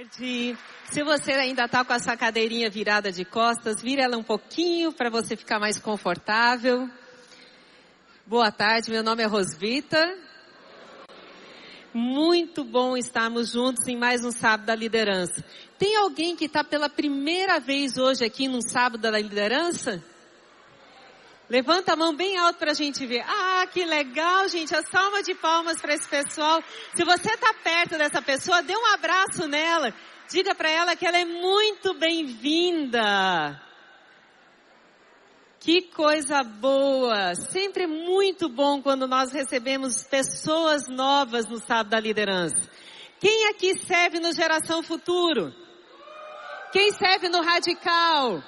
tarde. Se você ainda está com a sua cadeirinha virada de costas, vira ela um pouquinho para você ficar mais confortável. Boa tarde, meu nome é Rosvita. Muito bom estarmos juntos em mais um Sábado da Liderança. Tem alguém que está pela primeira vez hoje aqui num Sábado da Liderança? Levanta a mão bem alto para a gente ver. Ah, que legal, gente. A salva de palmas para esse pessoal. Se você está perto dessa pessoa, dê um abraço nela. Diga para ela que ela é muito bem-vinda. Que coisa boa! Sempre muito bom quando nós recebemos pessoas novas no Sábado da Liderança. Quem aqui serve no Geração Futuro? Quem serve no Radical?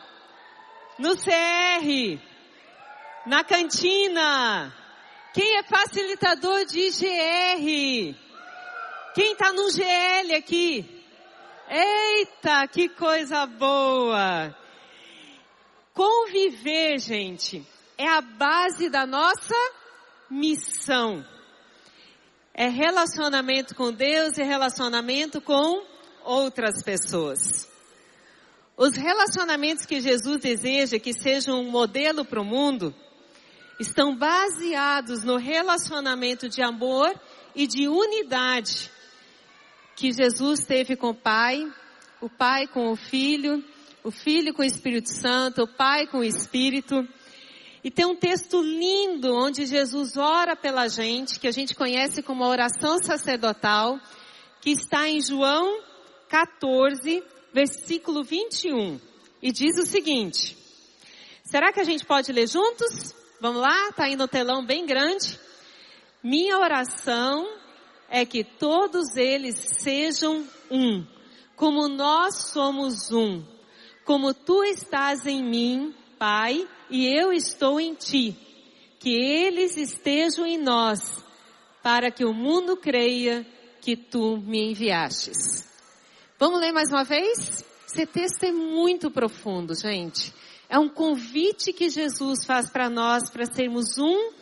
No CR? Na cantina. Quem é facilitador de IGR? Quem está no GL aqui? Eita, que coisa boa! Conviver, gente, é a base da nossa missão. É relacionamento com Deus e relacionamento com outras pessoas. Os relacionamentos que Jesus deseja que sejam um modelo para o mundo estão baseados no relacionamento de amor e de unidade que Jesus teve com o Pai, o Pai com o Filho, o Filho com o Espírito Santo, o Pai com o Espírito. E tem um texto lindo onde Jesus ora pela gente, que a gente conhece como a oração sacerdotal, que está em João 14, versículo 21. E diz o seguinte: Será que a gente pode ler juntos? Vamos lá? Tá aí no telão bem grande. Minha oração é que todos eles sejam um, como nós somos um, como tu estás em mim, Pai, e eu estou em ti. Que eles estejam em nós, para que o mundo creia que tu me enviastes. Vamos ler mais uma vez? Esse texto é muito profundo, gente. É um convite que Jesus faz para nós para sermos um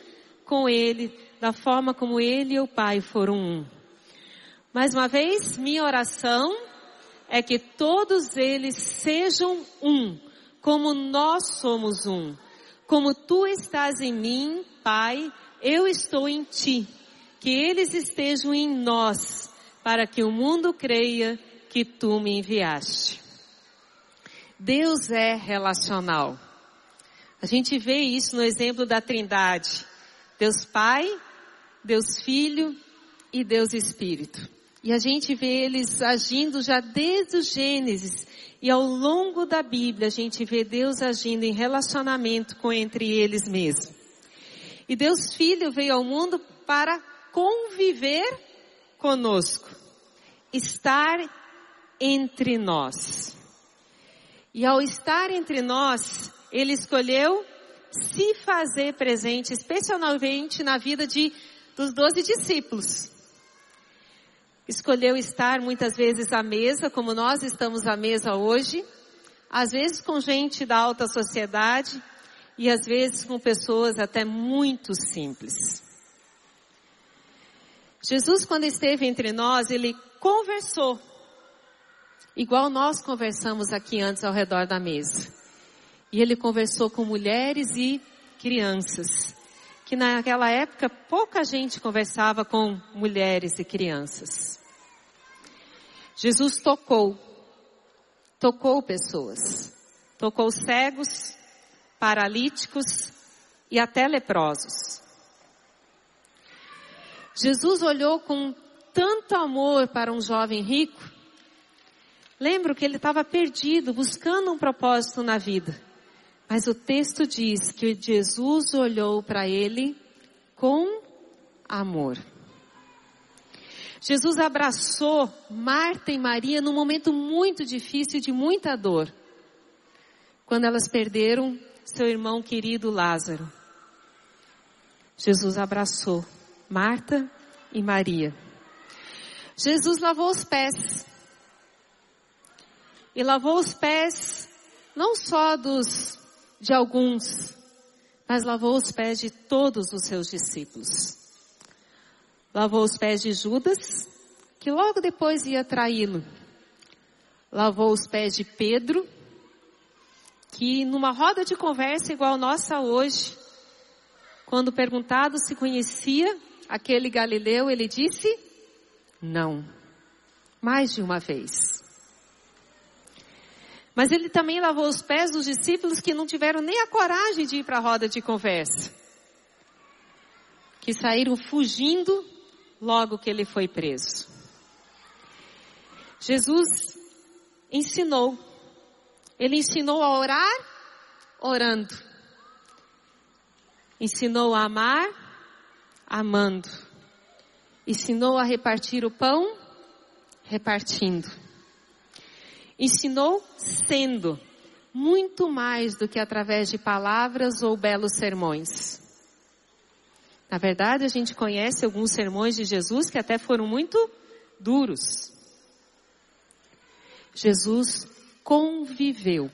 com Ele, da forma como Ele e o Pai foram um. Mais uma vez, minha oração é que todos eles sejam um, como nós somos um. Como tu estás em mim, Pai, eu estou em ti. Que eles estejam em nós, para que o mundo creia que tu me enviaste. Deus é relacional. A gente vê isso no exemplo da Trindade. Deus Pai, Deus Filho e Deus Espírito. E a gente vê eles agindo já desde o Gênesis e ao longo da Bíblia a gente vê Deus agindo em relacionamento com entre eles mesmos. E Deus Filho veio ao mundo para conviver conosco, estar entre nós. E ao estar entre nós, ele escolheu se fazer presente, especialmente na vida de, dos doze discípulos. Escolheu estar muitas vezes à mesa, como nós estamos à mesa hoje, às vezes com gente da alta sociedade e às vezes com pessoas até muito simples. Jesus, quando esteve entre nós, ele conversou igual nós conversamos aqui antes ao redor da mesa. E ele conversou com mulheres e crianças, que naquela época pouca gente conversava com mulheres e crianças. Jesus tocou, tocou pessoas, tocou cegos, paralíticos e até leprosos. Jesus olhou com tanto amor para um jovem rico Lembro que ele estava perdido, buscando um propósito na vida. Mas o texto diz que Jesus olhou para ele com amor. Jesus abraçou Marta e Maria num momento muito difícil de muita dor. Quando elas perderam seu irmão querido Lázaro. Jesus abraçou Marta e Maria. Jesus lavou os pés e lavou os pés não só dos de alguns, mas lavou os pés de todos os seus discípulos. Lavou os pés de Judas, que logo depois ia traí-lo. lavou os pés de Pedro, que numa roda de conversa igual nossa hoje, quando perguntado se conhecia aquele Galileu, ele disse: não. Mais de uma vez. Mas ele também lavou os pés dos discípulos que não tiveram nem a coragem de ir para a roda de conversa. Que saíram fugindo logo que ele foi preso. Jesus ensinou. Ele ensinou a orar orando. Ensinou a amar amando. Ensinou a repartir o pão repartindo. Ensinou sendo muito mais do que através de palavras ou belos sermões. Na verdade, a gente conhece alguns sermões de Jesus que até foram muito duros. Jesus conviveu.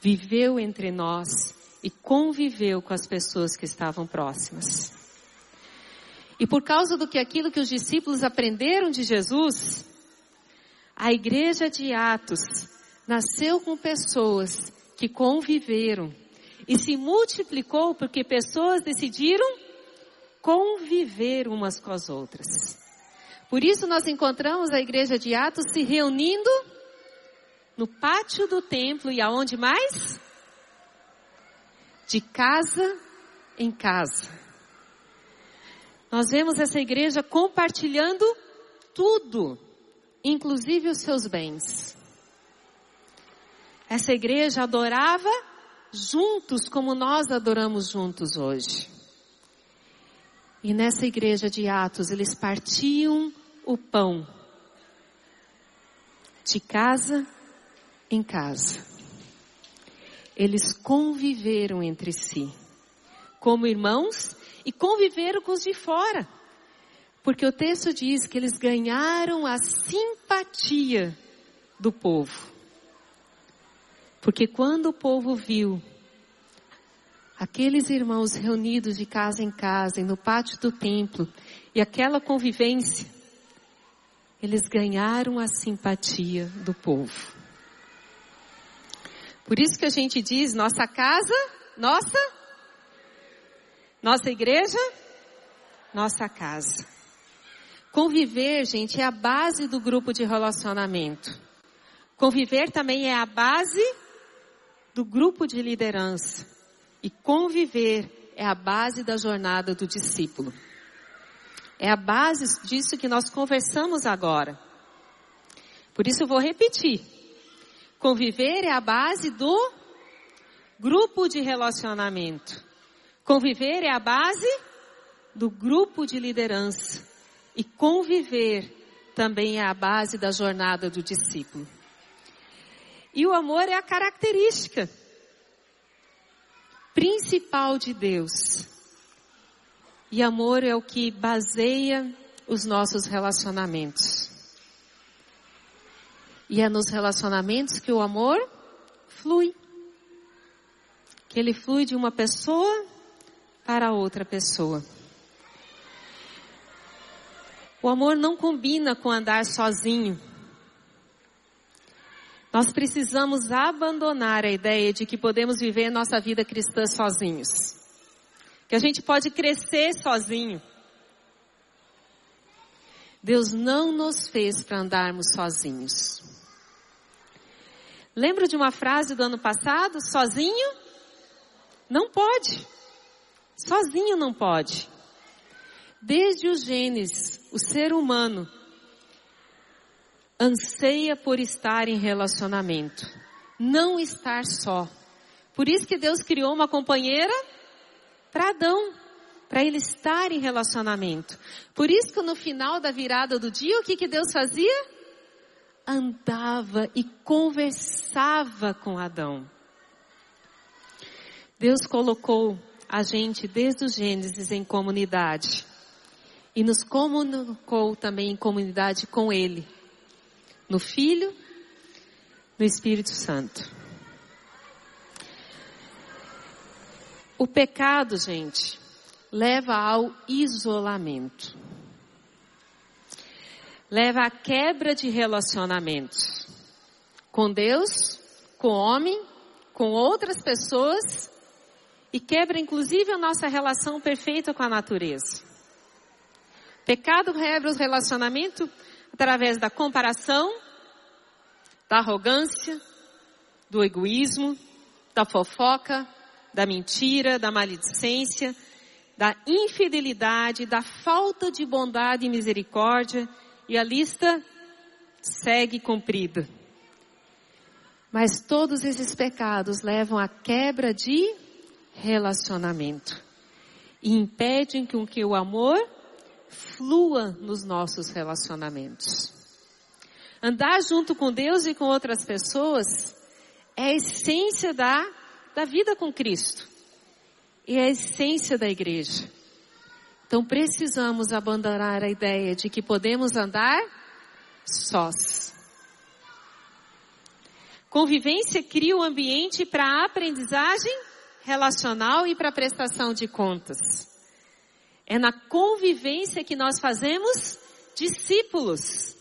Viveu entre nós e conviveu com as pessoas que estavam próximas. E por causa do que aquilo que os discípulos aprenderam de Jesus, a igreja de Atos nasceu com pessoas que conviveram e se multiplicou porque pessoas decidiram conviver umas com as outras. Por isso nós encontramos a igreja de Atos se reunindo no pátio do templo e aonde mais? De casa em casa. Nós vemos essa igreja compartilhando tudo, inclusive os seus bens. Essa igreja adorava juntos como nós adoramos juntos hoje. E nessa igreja de Atos, eles partiam o pão de casa em casa. Eles conviveram entre si, como irmãos, e conviveram com os de fora. Porque o texto diz que eles ganharam a simpatia do povo. Porque quando o povo viu aqueles irmãos reunidos de casa em casa no pátio do templo e aquela convivência, eles ganharam a simpatia do povo. Por isso que a gente diz nossa casa, nossa, nossa igreja, nossa casa. Conviver, gente, é a base do grupo de relacionamento. Conviver também é a base do grupo de liderança. E conviver é a base da jornada do discípulo. É a base disso que nós conversamos agora. Por isso eu vou repetir. Conviver é a base do grupo de relacionamento. Conviver é a base do grupo de liderança. E conviver também é a base da jornada do discípulo. E o amor é a característica principal de Deus. E amor é o que baseia os nossos relacionamentos. E é nos relacionamentos que o amor flui. Que ele flui de uma pessoa para outra pessoa. O amor não combina com andar sozinho. Nós precisamos abandonar a ideia de que podemos viver nossa vida cristã sozinhos. Que a gente pode crescer sozinho. Deus não nos fez para andarmos sozinhos. Lembra de uma frase do ano passado? Sozinho? Não pode. Sozinho não pode. Desde o Gênesis, o ser humano anseia por estar em relacionamento, não estar só. Por isso que Deus criou uma companheira para Adão, para ele estar em relacionamento. Por isso que no final da virada do dia, o que, que Deus fazia? Andava e conversava com Adão. Deus colocou a gente desde o Gênesis em comunidade e nos comunicou também em comunidade com Ele no Filho, no Espírito Santo. O pecado, gente, leva ao isolamento. leva à quebra de relacionamentos com Deus, com o homem, com outras pessoas e quebra inclusive a nossa relação perfeita com a natureza. Pecado quebra o relacionamento através da comparação, da arrogância, do egoísmo, da fofoca, da mentira, da maledicência, da infidelidade, da falta de bondade e misericórdia, e a lista segue cumprida. Mas todos esses pecados levam à quebra de relacionamento e impedem que o amor flua nos nossos relacionamentos. Andar junto com Deus e com outras pessoas é a essência da, da vida com Cristo. E é a essência da igreja. Então precisamos abandonar a ideia de que podemos andar sós. Convivência cria o um ambiente para a aprendizagem relacional e para a prestação de contas. É na convivência que nós fazemos discípulos.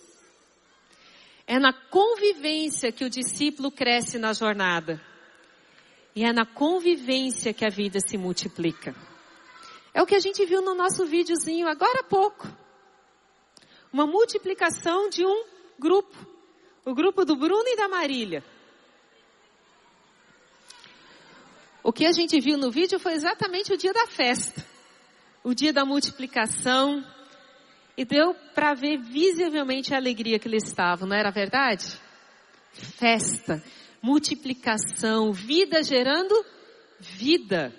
É na convivência que o discípulo cresce na jornada. E é na convivência que a vida se multiplica. É o que a gente viu no nosso videozinho agora há pouco. Uma multiplicação de um grupo. O grupo do Bruno e da Marília. O que a gente viu no vídeo foi exatamente o dia da festa, o dia da multiplicação, e deu para ver visivelmente a alegria que eles estavam, não era verdade? Festa, multiplicação, vida gerando vida.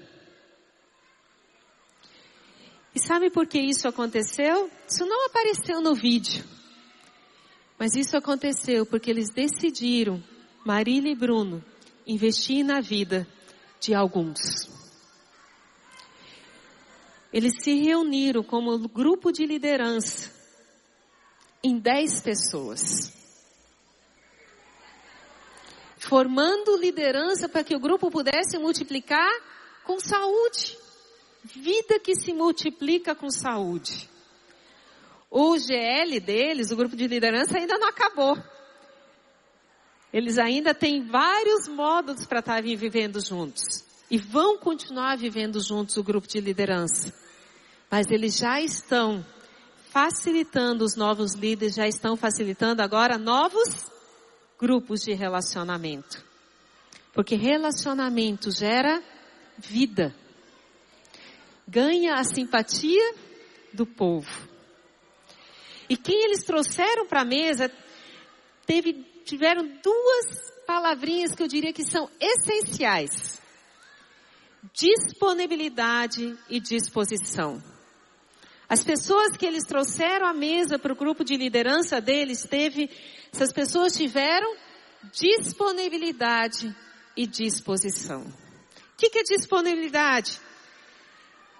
E sabe por que isso aconteceu? Isso não apareceu no vídeo. Mas isso aconteceu porque eles decidiram, Marília e Bruno, investir na vida de alguns. Eles se reuniram como grupo de liderança em dez pessoas. Formando liderança para que o grupo pudesse multiplicar com saúde. Vida que se multiplica com saúde. O GL deles, o grupo de liderança, ainda não acabou. Eles ainda têm vários módulos para estarem vivendo juntos. E vão continuar vivendo juntos o grupo de liderança. Mas eles já estão facilitando os novos líderes, já estão facilitando agora novos grupos de relacionamento. Porque relacionamento gera vida. Ganha a simpatia do povo. E quem eles trouxeram para a mesa teve tiveram duas palavrinhas que eu diria que são essenciais: disponibilidade e disposição. As pessoas que eles trouxeram à mesa para o grupo de liderança deles teve, essas pessoas tiveram disponibilidade e disposição. O que, que é disponibilidade?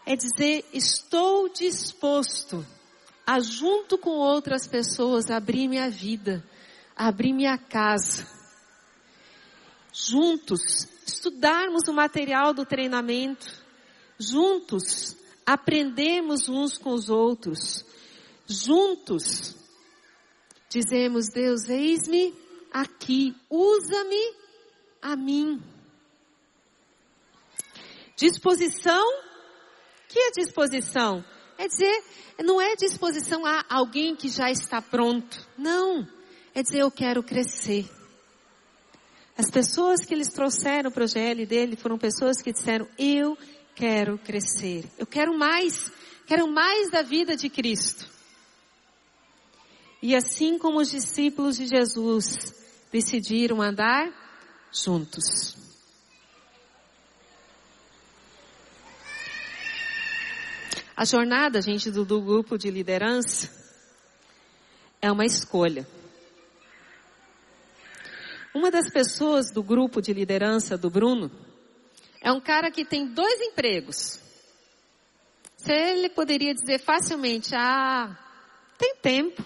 É dizer, estou disposto a junto com outras pessoas abrir minha vida, abrir minha casa, juntos estudarmos o material do treinamento, juntos aprendemos uns com os outros, juntos dizemos, Deus, eis-me aqui, usa-me a mim. Disposição, que é disposição? É dizer, não é disposição a alguém que já está pronto. Não é dizer eu quero crescer. As pessoas que eles trouxeram para o GL dele foram pessoas que disseram eu quero crescer, eu quero mais, quero mais da vida de Cristo. E assim como os discípulos de Jesus decidiram andar juntos. A jornada, gente, do, do grupo de liderança é uma escolha. Uma das pessoas do grupo de liderança do Bruno é um cara que tem dois empregos. Se ele poderia dizer facilmente, ah, tem tempo.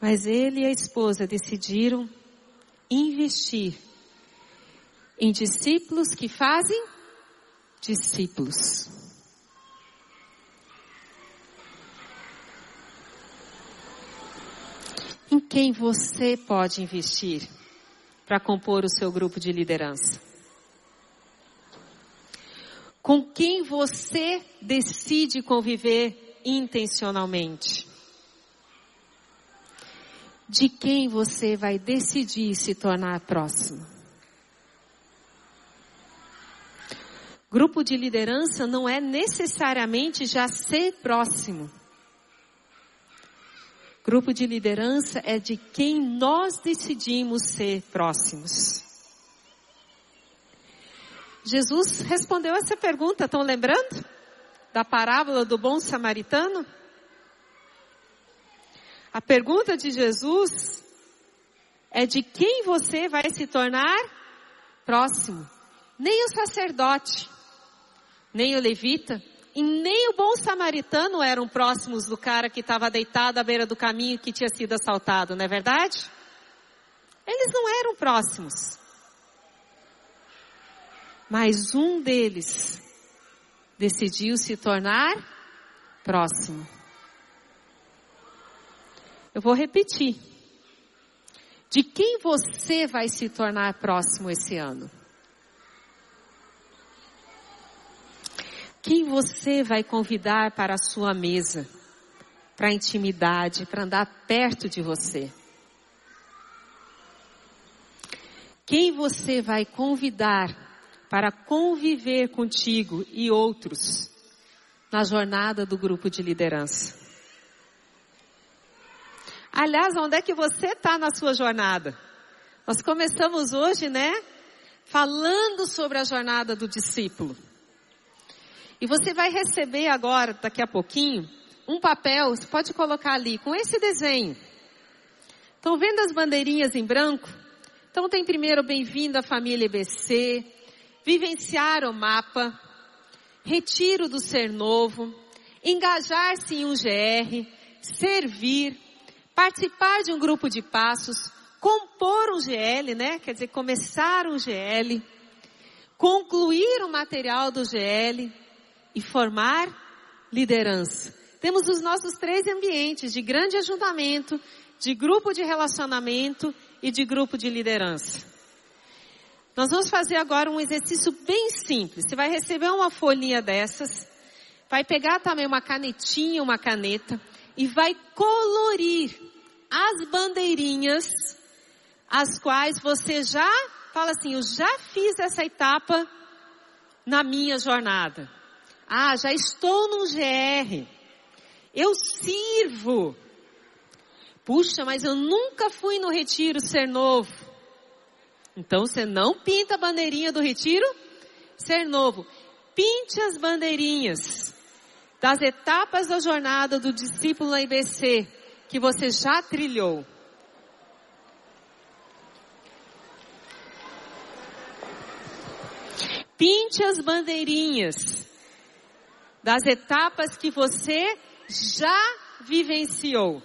Mas ele e a esposa decidiram investir em discípulos que fazem discípulos. quem você pode investir para compor o seu grupo de liderança? Com quem você decide conviver intencionalmente? De quem você vai decidir se tornar próximo? Grupo de liderança não é necessariamente já ser próximo. Grupo de liderança é de quem nós decidimos ser próximos. Jesus respondeu essa pergunta, estão lembrando? Da parábola do bom samaritano? A pergunta de Jesus é de quem você vai se tornar próximo. Nem o sacerdote, nem o levita, e nem o bom samaritano eram próximos do cara que estava deitado à beira do caminho que tinha sido assaltado, não é verdade? Eles não eram próximos. Mas um deles decidiu se tornar próximo. Eu vou repetir. De quem você vai se tornar próximo esse ano? Quem você vai convidar para a sua mesa? Para a intimidade, para andar perto de você? Quem você vai convidar para conviver contigo e outros na jornada do grupo de liderança? Aliás, onde é que você está na sua jornada? Nós começamos hoje, né? Falando sobre a jornada do discípulo. E você vai receber agora, daqui a pouquinho, um papel, você pode colocar ali, com esse desenho. Estão vendo as bandeirinhas em branco? Então tem primeiro bem-vindo à família EBC, vivenciar o mapa, retiro do ser novo, engajar-se em um GR, servir, participar de um grupo de passos, compor um GL, né? Quer dizer, começar um GL, concluir o material do GL, e formar liderança. Temos os nossos três ambientes de grande ajuntamento, de grupo de relacionamento e de grupo de liderança. Nós vamos fazer agora um exercício bem simples. Você vai receber uma folhinha dessas, vai pegar também uma canetinha, uma caneta e vai colorir as bandeirinhas as quais você já fala assim, eu já fiz essa etapa na minha jornada. Ah, já estou num GR. Eu sirvo. Puxa, mas eu nunca fui no retiro ser novo. Então você não pinta a bandeirinha do retiro ser novo. Pinte as bandeirinhas das etapas da jornada do discípulo IBC que você já trilhou. Pinte as bandeirinhas das etapas que você já vivenciou.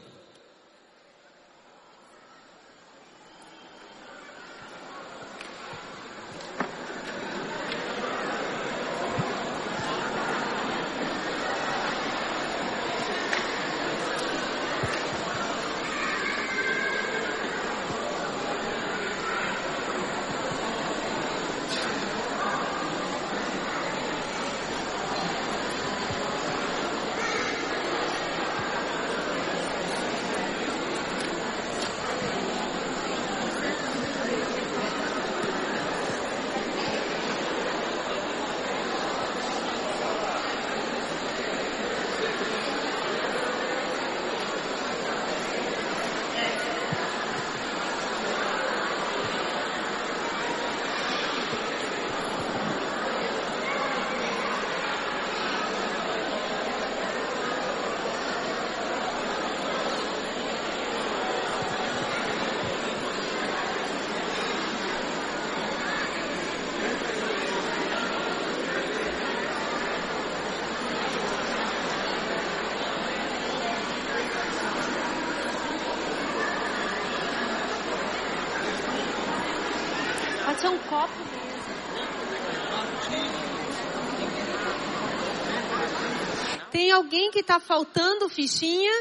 alguém que está faltando fichinha,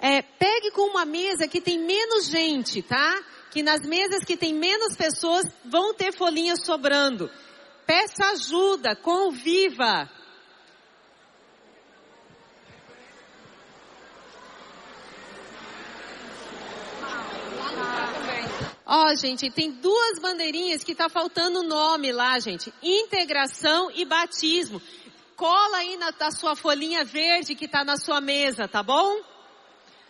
é, pegue com uma mesa que tem menos gente, tá? Que nas mesas que tem menos pessoas vão ter folhinhas sobrando. Peça ajuda, conviva. Ó, oh, gente, tem duas bandeirinhas que tá faltando o nome lá, gente. Integração e batismo. Cola aí na, na sua folhinha verde que tá na sua mesa, tá bom?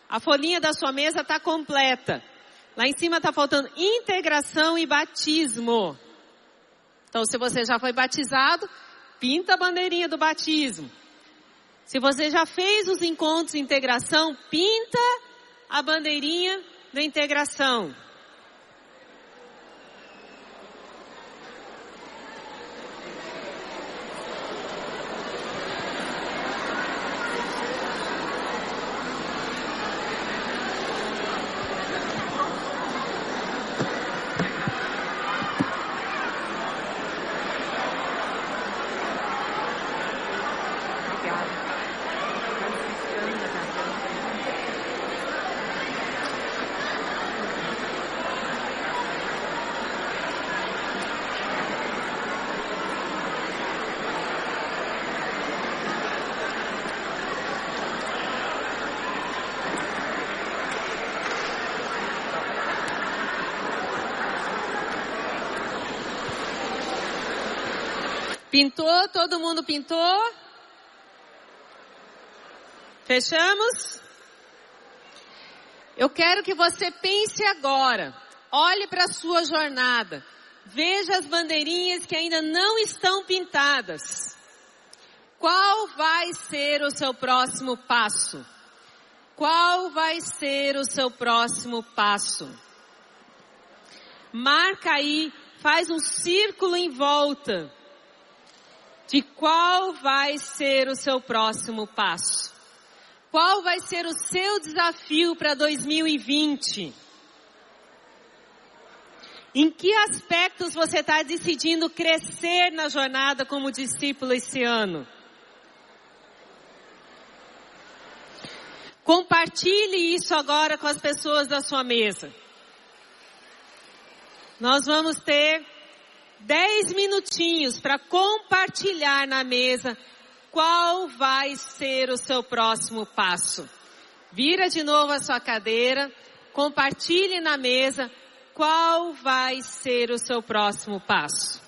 A folhinha da sua mesa tá completa. Lá em cima tá faltando integração e batismo. Então, se você já foi batizado, pinta a bandeirinha do batismo. Se você já fez os encontros de integração, pinta a bandeirinha da integração. Pintou? Todo mundo pintou? Fechamos? Eu quero que você pense agora. Olhe para a sua jornada. Veja as bandeirinhas que ainda não estão pintadas. Qual vai ser o seu próximo passo? Qual vai ser o seu próximo passo? Marca aí, faz um círculo em volta de qual vai ser o seu próximo passo. Qual vai ser o seu desafio para 2020? Em que aspectos você está decidindo crescer na jornada como discípulo esse ano? Compartilhe isso agora com as pessoas da sua mesa. Nós vamos ter dez minutinhos para compartilhar na mesa qual vai ser o seu próximo passo. Vira de novo a sua cadeira, compartilhe na mesa qual vai ser o seu próximo passo.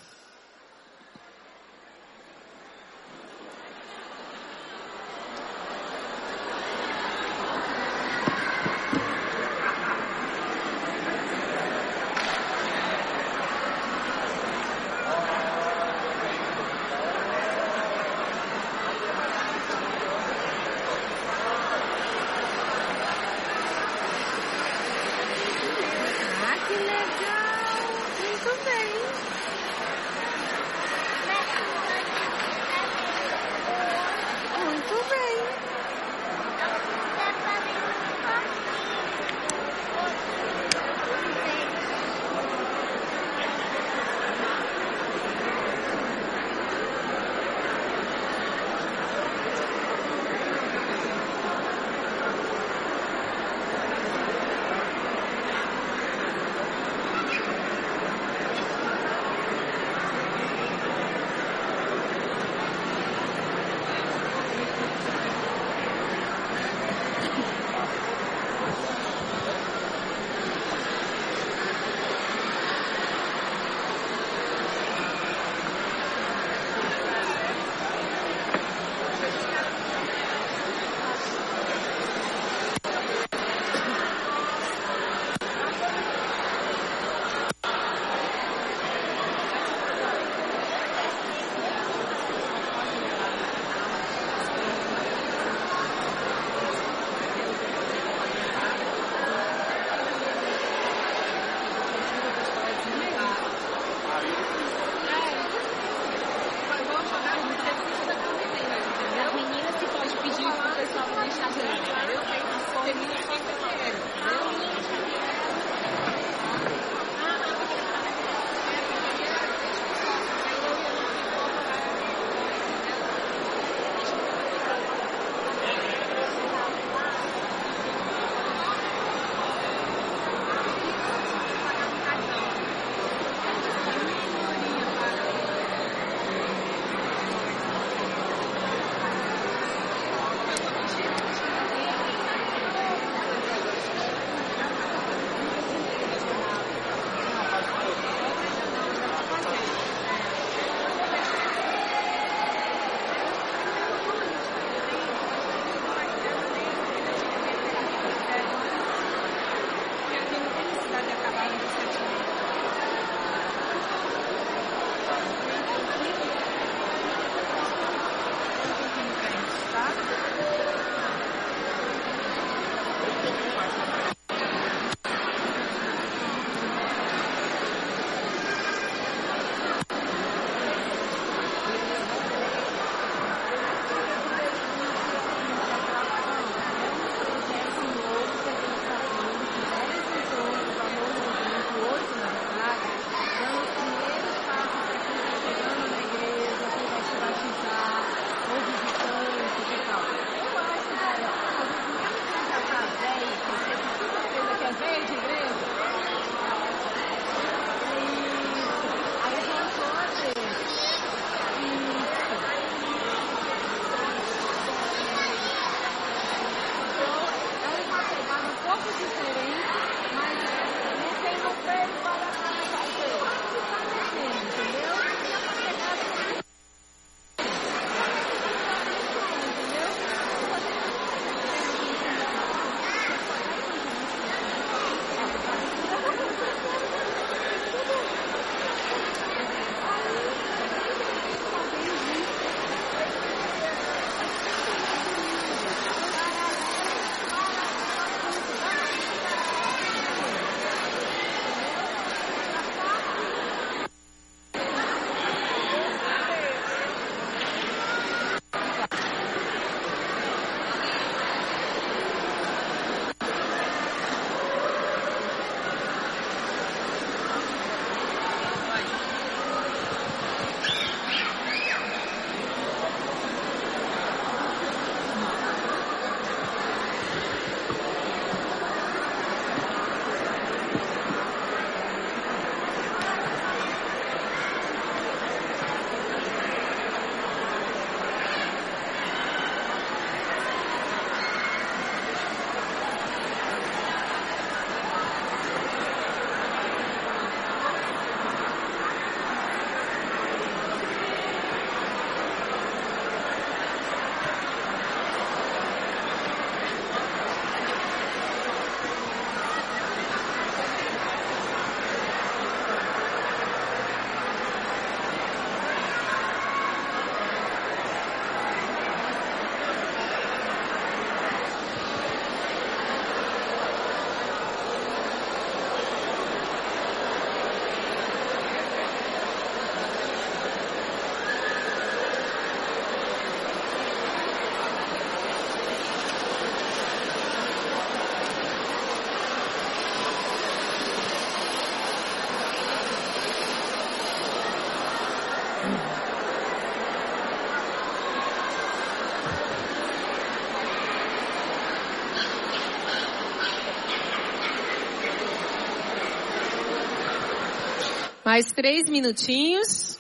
Mais três minutinhos.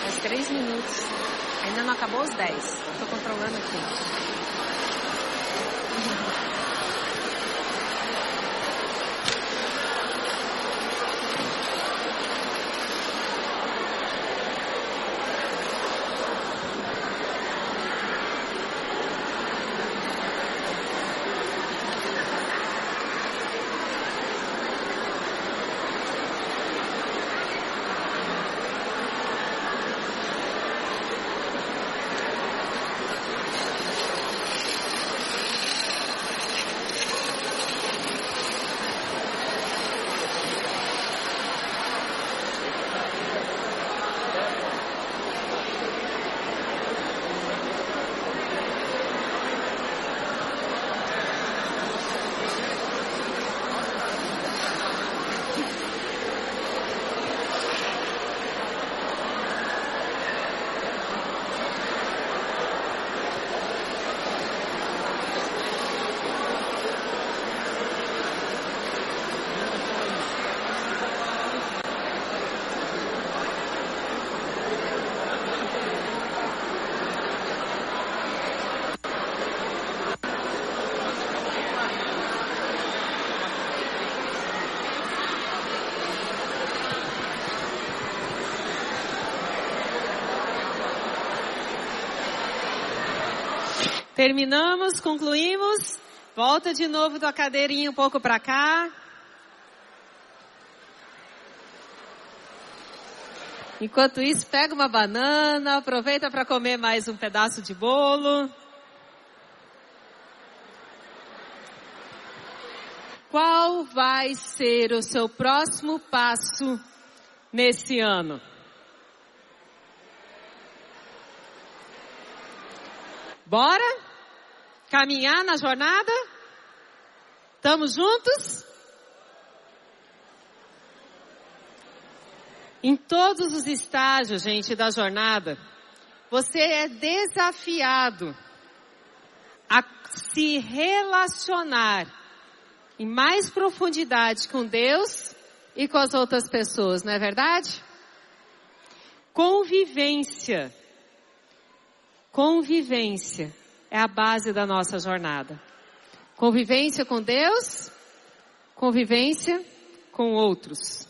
Mais três minutos. Ainda não acabou os dez. Estou controlando aqui. Terminamos, concluímos. Volta de novo tua cadeirinha um pouco para cá. Enquanto isso, pega uma banana, aproveita para comer mais um pedaço de bolo. Qual vai ser o seu próximo passo nesse ano? Bora? Caminhar na jornada? Estamos juntos? Em todos os estágios, gente, da jornada, você é desafiado a se relacionar em mais profundidade com Deus e com as outras pessoas, não é verdade? Convivência Convivência é a base da nossa jornada. Convivência com Deus, convivência com outros.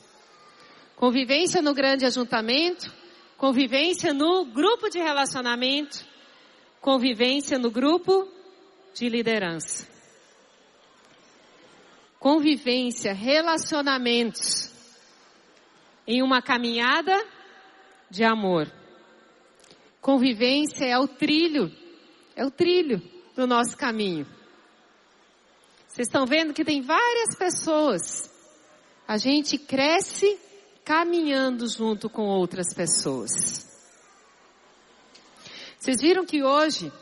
Convivência no grande ajuntamento, convivência no grupo de relacionamento, convivência no grupo de liderança. Convivência, relacionamentos em uma caminhada de amor. Convivência é o trilho, é o trilho do nosso caminho. Vocês estão vendo que tem várias pessoas. A gente cresce caminhando junto com outras pessoas. Vocês viram que hoje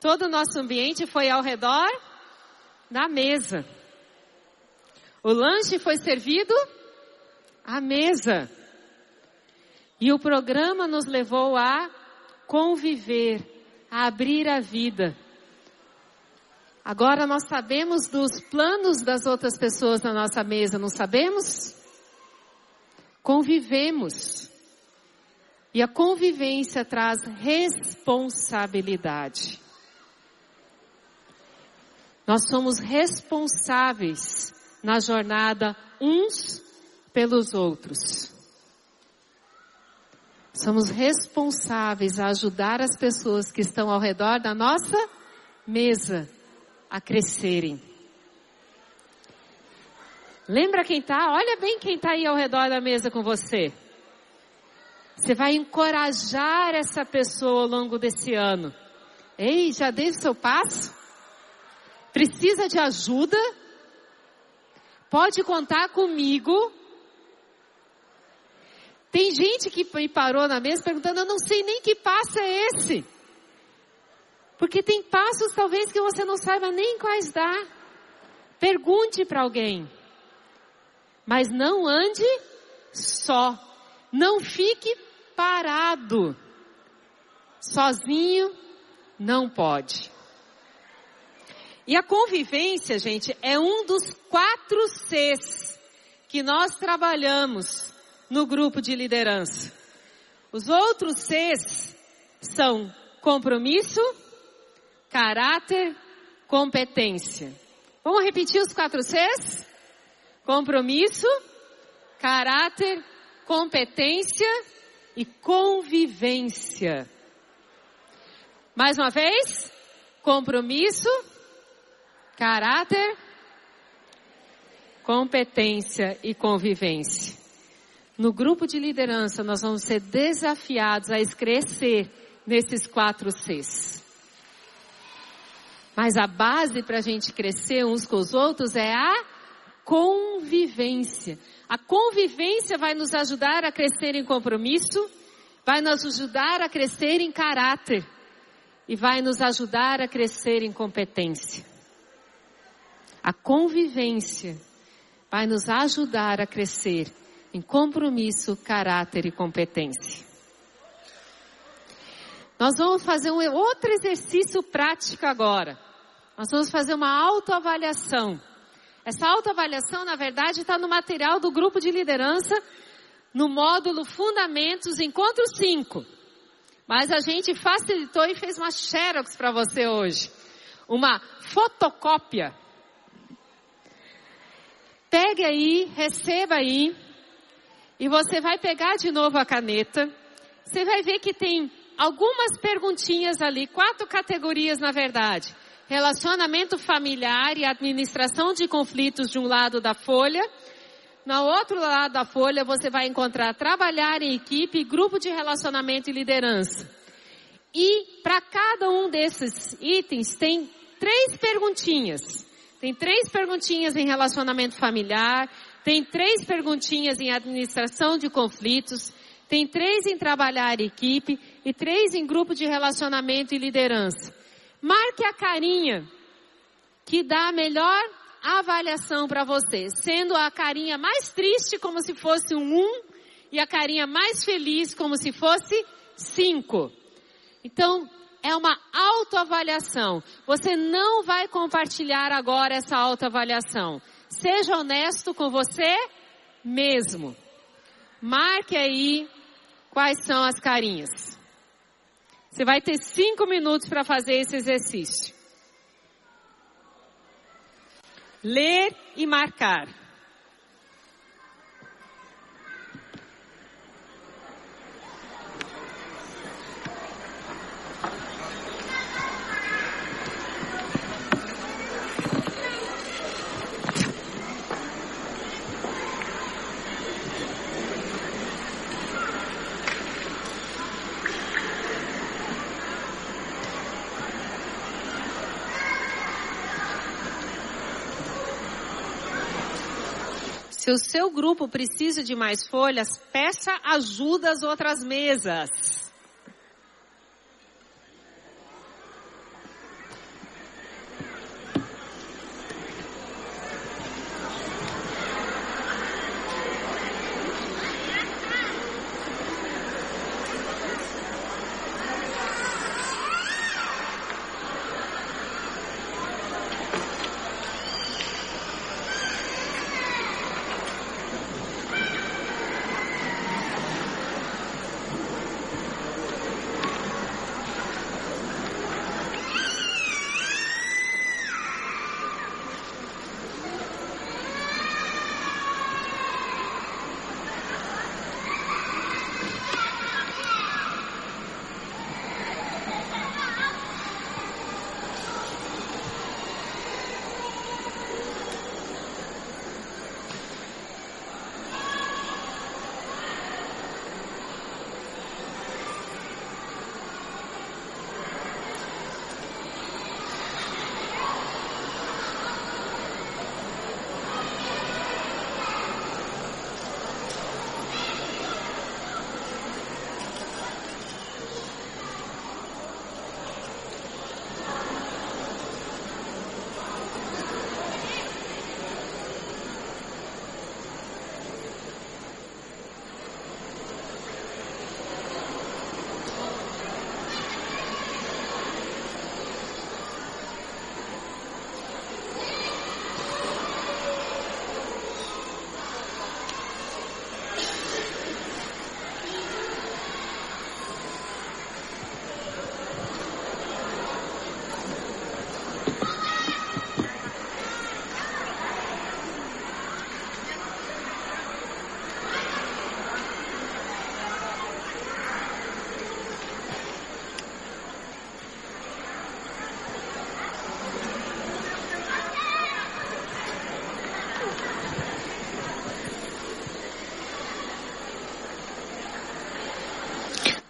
todo o nosso ambiente foi ao redor da mesa. O lanche foi servido à mesa. E o programa nos levou a conviver, a abrir a vida. Agora nós sabemos dos planos das outras pessoas na nossa mesa, não sabemos? Convivemos. E a convivência traz responsabilidade. Nós somos responsáveis na jornada uns pelos outros. Somos responsáveis a ajudar as pessoas que estão ao redor da nossa mesa a crescerem. Lembra quem está? Olha bem quem está aí ao redor da mesa com você. Você vai encorajar essa pessoa ao longo desse ano. Ei, já dei o seu passo? Precisa de ajuda? Pode contar comigo tem gente que me parou na mesa perguntando, eu não sei nem que passo é esse. Porque tem passos talvez que você não saiba nem quais dar. Pergunte para alguém. Mas não ande só. Não fique parado. Sozinho não pode. E a convivência, gente, é um dos quatro Cs que nós trabalhamos no grupo de liderança. Os outros Cs são compromisso, caráter, competência. Vamos repetir os quatro Cs? Compromisso, caráter, competência e convivência. Mais uma vez, compromisso, caráter, competência e convivência. No grupo de liderança, nós vamos ser desafiados a crescer nesses quatro Cs. Mas a base para a gente crescer uns com os outros é a convivência. A convivência vai nos ajudar a crescer em compromisso, vai nos ajudar a crescer em caráter e vai nos ajudar a crescer em competência. A convivência vai nos ajudar a crescer em compromisso, caráter e competência. Nós vamos fazer um outro exercício prático agora. Nós vamos fazer uma autoavaliação. Essa autoavaliação, na verdade, está no material do grupo de liderança, no módulo Fundamentos, Encontro 5. Mas a gente facilitou e fez uma xerox para você hoje. Uma fotocópia Pegue aí, receba aí, e você vai pegar de novo a caneta. Você vai ver que tem algumas perguntinhas ali, quatro categorias na verdade. Relacionamento familiar e administração de conflitos de um lado da folha. No outro lado da folha você vai encontrar trabalhar em equipe, grupo de relacionamento e liderança. E para cada um desses itens tem três perguntinhas. Tem três perguntinhas em relacionamento familiar, tem três perguntinhas em administração de conflitos, tem três em trabalhar equipe e três em grupo de relacionamento e liderança. Marque a carinha que dá a melhor avaliação para você, sendo a carinha mais triste como se fosse um 1 um, e a carinha mais feliz como se fosse 5. Então, é uma autoavaliação. Você não vai compartilhar agora essa autoavaliação. Seja honesto com você mesmo. Marque aí quais são as carinhas. Você vai ter cinco minutos para fazer esse exercício. Ler e marcar. Se o seu grupo precisa de mais folhas, peça ajuda às outras mesas.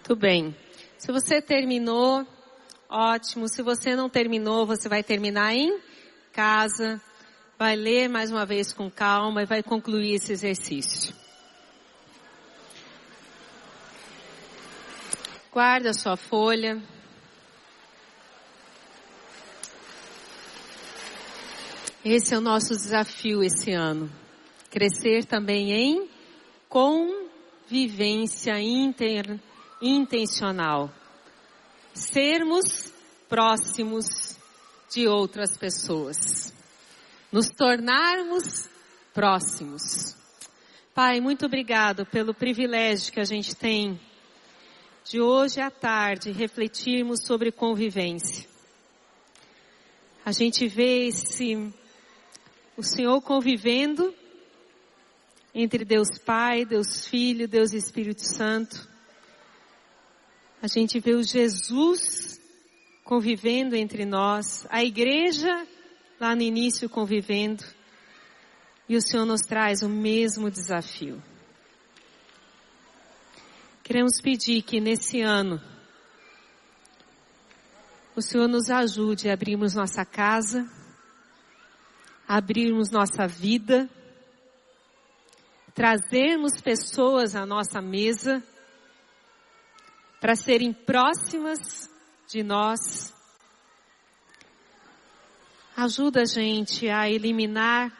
Tudo bem. Se você terminou, ótimo. Se você não terminou, você vai terminar em casa, vai ler mais uma vez com calma e vai concluir esse exercício. Guarda sua folha. Esse é o nosso desafio esse ano. Crescer também em convivência inter, intencional. Sermos próximos de outras pessoas. Nos tornarmos próximos. Pai, muito obrigado pelo privilégio que a gente tem de hoje à tarde refletirmos sobre convivência. A gente vê esse o Senhor convivendo entre Deus Pai, Deus Filho, Deus Espírito Santo. A gente vê o Jesus convivendo entre nós, a igreja lá no início convivendo, e o Senhor nos traz o mesmo desafio. Queremos pedir que nesse ano o Senhor nos ajude a abrirmos nossa casa, abrirmos nossa vida, trazermos pessoas à nossa mesa para serem próximas de nós. Ajuda a gente a eliminar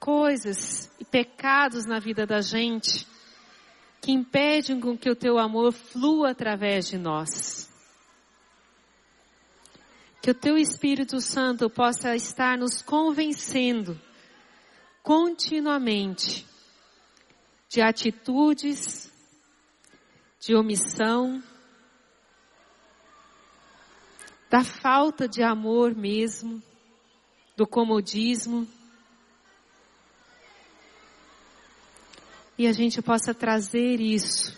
coisas e pecados na vida da gente que impedem com que o teu amor flua através de nós. Que o teu Espírito Santo possa estar nos convencendo continuamente de atitudes, de omissão, da falta de amor mesmo, do comodismo. E a gente possa trazer isso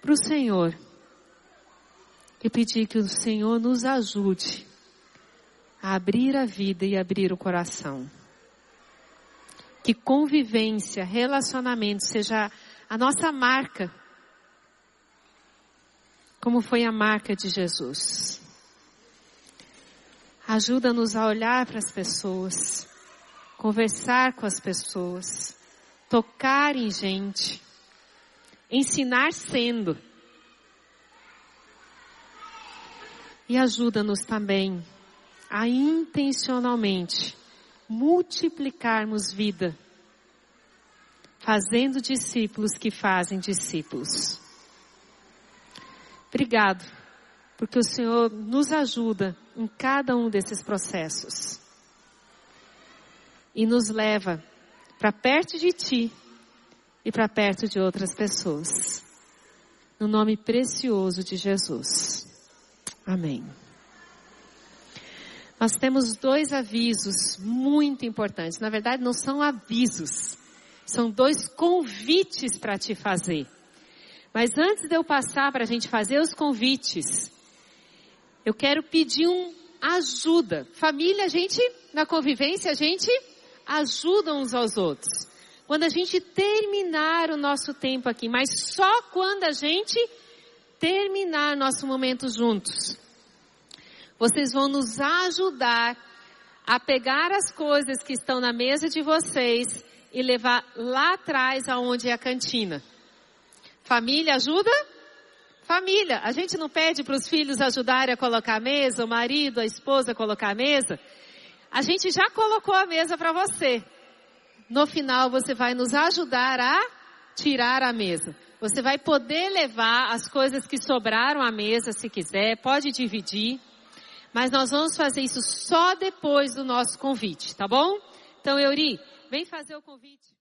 para o Senhor e pedir que o Senhor nos ajude a abrir a vida e abrir o coração. Que convivência, relacionamento seja a nossa marca, como foi a marca de Jesus. Ajuda-nos a olhar para as pessoas, conversar com as pessoas, tocar em gente, ensinar sendo E ajuda-nos também a intencionalmente multiplicarmos vida, fazendo discípulos que fazem discípulos. Obrigado, porque o Senhor nos ajuda em cada um desses processos e nos leva para perto de Ti e para perto de outras pessoas. No nome precioso de Jesus. Amém. Nós temos dois avisos muito importantes. Na verdade, não são avisos, são dois convites para te fazer. Mas antes de eu passar para a gente fazer os convites, eu quero pedir um ajuda. Família, a gente, na convivência, a gente ajuda uns aos outros. Quando a gente terminar o nosso tempo aqui, mas só quando a gente terminar nosso momento juntos. Vocês vão nos ajudar a pegar as coisas que estão na mesa de vocês e levar lá atrás aonde é a cantina. Família ajuda? Família. A gente não pede para os filhos ajudarem a colocar a mesa, o marido, a esposa a colocar a mesa. A gente já colocou a mesa para você. No final você vai nos ajudar a tirar a mesa. Você vai poder levar as coisas que sobraram à mesa se quiser, pode dividir. Mas nós vamos fazer isso só depois do nosso convite, tá bom? Então, Euri, vem fazer o convite.